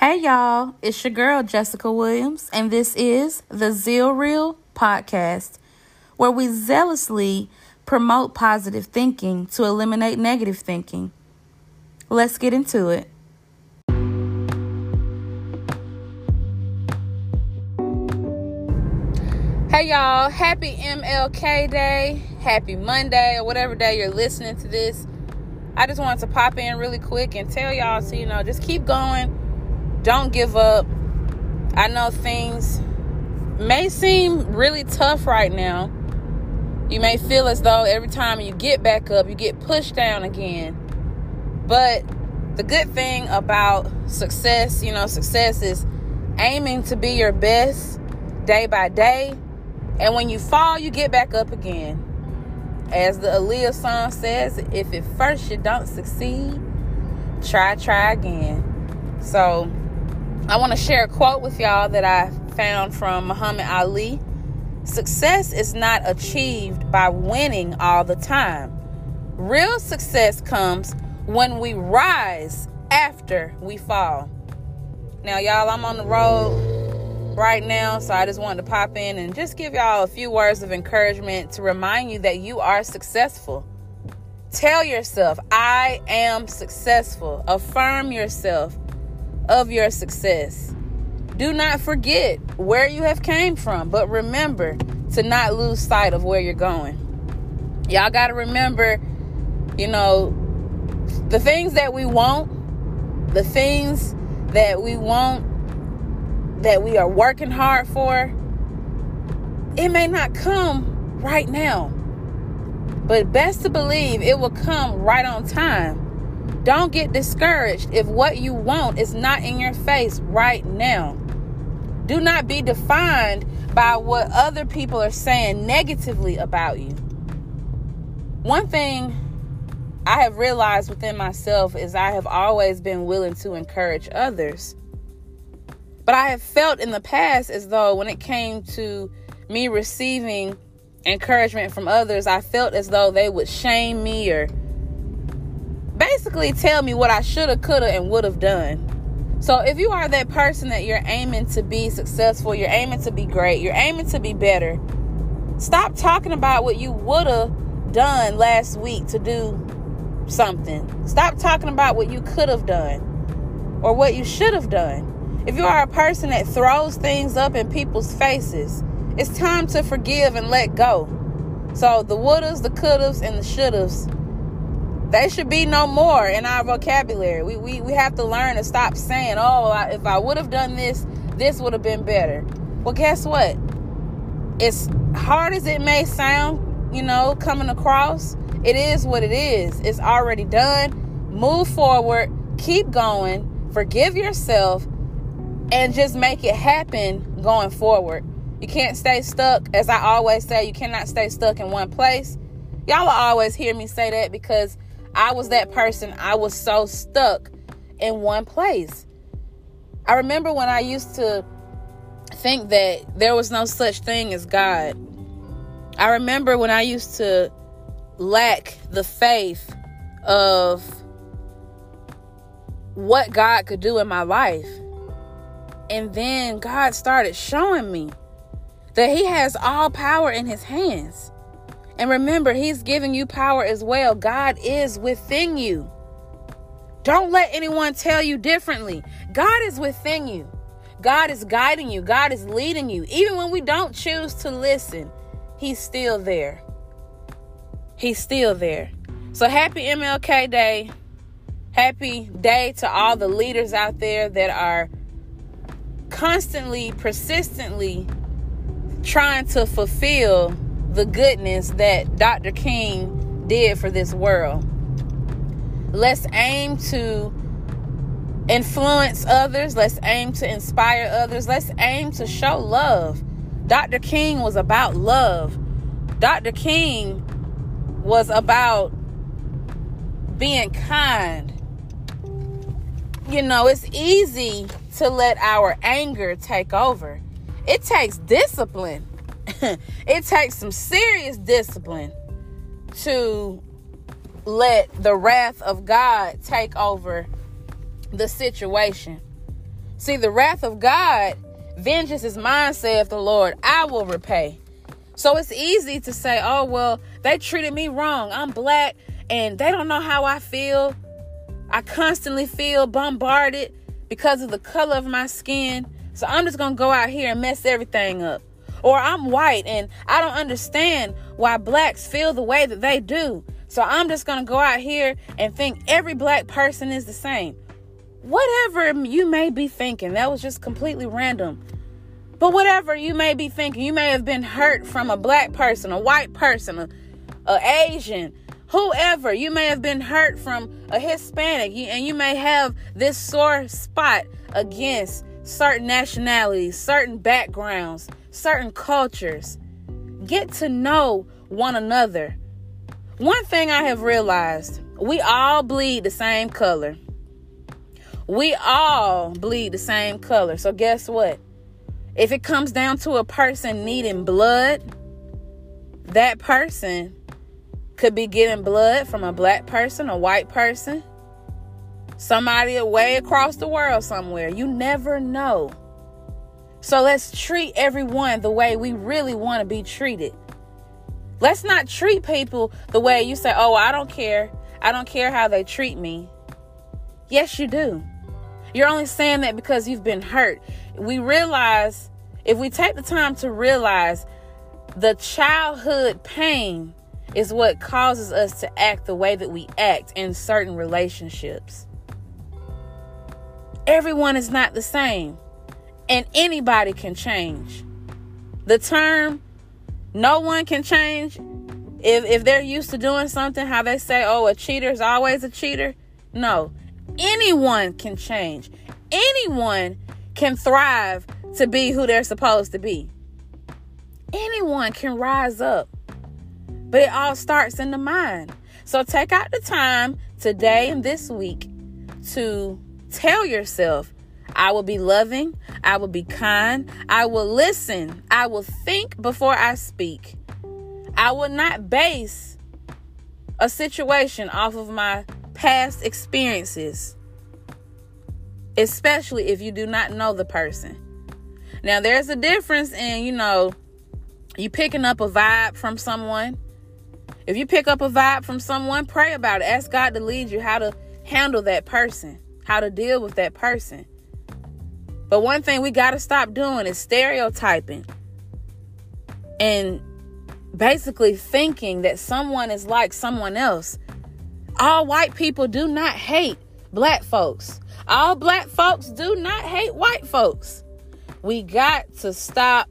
Hey y'all, it's your girl Jessica Williams, and this is the Zeal Real podcast, where we zealously promote positive thinking to eliminate negative thinking. Let's get into it. Hey y'all, happy MLK Day, happy Monday, or whatever day you're listening to this. I just wanted to pop in really quick and tell y'all to, you know, just keep going don't give up. I know things may seem really tough right now. You may feel as though every time you get back up, you get pushed down again. But the good thing about success, you know, success is aiming to be your best day by day. And when you fall, you get back up again. As the Aaliyah song says, if at first you don't succeed, try, try again. So, I want to share a quote with y'all that I found from Muhammad Ali. Success is not achieved by winning all the time. Real success comes when we rise after we fall. Now, y'all, I'm on the road right now, so I just wanted to pop in and just give y'all a few words of encouragement to remind you that you are successful. Tell yourself, I am successful. Affirm yourself of your success. Do not forget where you have came from, but remember to not lose sight of where you're going. Y'all got to remember, you know, the things that we want, the things that we want that we are working hard for, it may not come right now. But best to believe it will come right on time don't get discouraged if what you want is not in your face right now. Do not be defined by what other people are saying negatively about you. One thing I have realized within myself is I have always been willing to encourage others. But I have felt in the past as though when it came to me receiving encouragement from others, I felt as though they would shame me or basically tell me what I should have, could have, and would have done. So if you are that person that you're aiming to be successful, you're aiming to be great, you're aiming to be better, stop talking about what you would have done last week to do something. Stop talking about what you could have done or what you should have done. If you are a person that throws things up in people's faces, it's time to forgive and let go. So the wouldas, the couldas, and the shouldas they should be no more in our vocabulary. We, we, we have to learn to stop saying, oh, if I would have done this, this would have been better. Well, guess what? As hard as it may sound, you know, coming across, it is what it is. It's already done. Move forward, keep going, forgive yourself, and just make it happen going forward. You can't stay stuck. As I always say, you cannot stay stuck in one place. Y'all will always hear me say that because I was that person. I was so stuck in one place. I remember when I used to think that there was no such thing as God. I remember when I used to lack the faith of what God could do in my life. And then God started showing me that He has all power in His hands. And remember, He's giving you power as well. God is within you. Don't let anyone tell you differently. God is within you. God is guiding you. God is leading you. Even when we don't choose to listen, He's still there. He's still there. So happy MLK Day. Happy day to all the leaders out there that are constantly, persistently trying to fulfill the goodness that Dr. King did for this world. Let's aim to influence others. Let's aim to inspire others. Let's aim to show love. Dr. King was about love. Dr. King was about being kind. You know, it's easy to let our anger take over. It takes discipline it takes some serious discipline to let the wrath of God take over the situation. See, the wrath of God, vengeance is mine, saith the Lord, I will repay. So it's easy to say, oh, well, they treated me wrong. I'm black and they don't know how I feel. I constantly feel bombarded because of the color of my skin. So I'm just going to go out here and mess everything up. Or I'm white and I don't understand why blacks feel the way that they do. So I'm just going to go out here and think every black person is the same. Whatever you may be thinking, that was just completely random. But whatever you may be thinking, you may have been hurt from a black person, a white person, a, a Asian, whoever. You may have been hurt from a Hispanic, and you may have this sore spot against certain nationalities, certain backgrounds, certain cultures. Get to know one another. One thing I have realized we all bleed the same color. We all bleed the same color. So, guess what? If it comes down to a person needing blood, that person could be getting blood from a black person, a white person, somebody away across the world somewhere. You never know. So let's treat everyone the way we really want to be treated. Let's not treat people the way you say, oh, I don't care. I don't care how they treat me. Yes, you do. You're only saying that because you've been hurt. We realize, if we take the time to realize the childhood pain is what causes us to act the way that we act in certain relationships. Everyone is not the same, and anybody can change. The term no one can change. If if they're used to doing something how they say oh a cheater is always a cheater. No. Anyone can change. Anyone can thrive to be who they're supposed to be. Anyone can rise up. But it all starts in the mind. So take out the time today and this week to tell yourself I will be loving. I will be kind. I will listen. I will think before I speak. I will not base a situation off of my past experiences, especially if you do not know the person. Now, there's a difference in, you know, you picking up a vibe from someone. If you pick up a vibe from someone, pray about it. Ask God to lead you how to handle that person, how to deal with that person. But one thing we got to stop doing is stereotyping and basically thinking that someone is like someone else. All white people do not hate black folks. All black folks do not hate white folks. We got to stop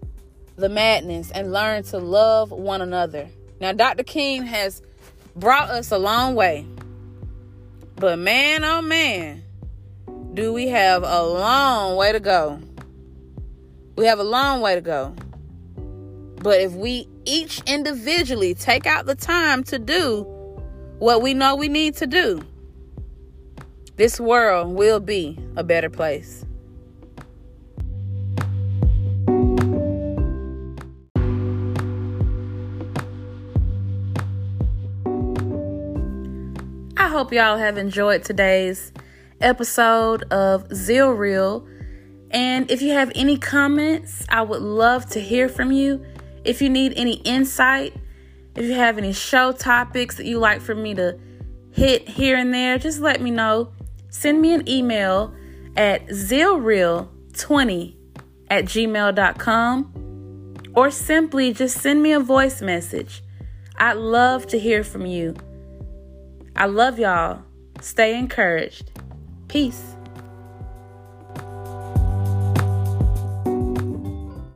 the madness and learn to love one another. Now, Dr. King has brought us a long way. But man, oh man, do we have a long way to go. We have a long way to go. But if we each individually take out the time to do what we know we need to do, this world will be a better place. I hope y'all have enjoyed today's episode of Zeal Real. And if you have any comments, I would love to hear from you. If you need any insight, if you have any show topics that you like for me to hit here and there, just let me know. Send me an email at zealreal20 at gmail.com or simply just send me a voice message. I'd love to hear from you. I love y'all. Stay encouraged. Peace.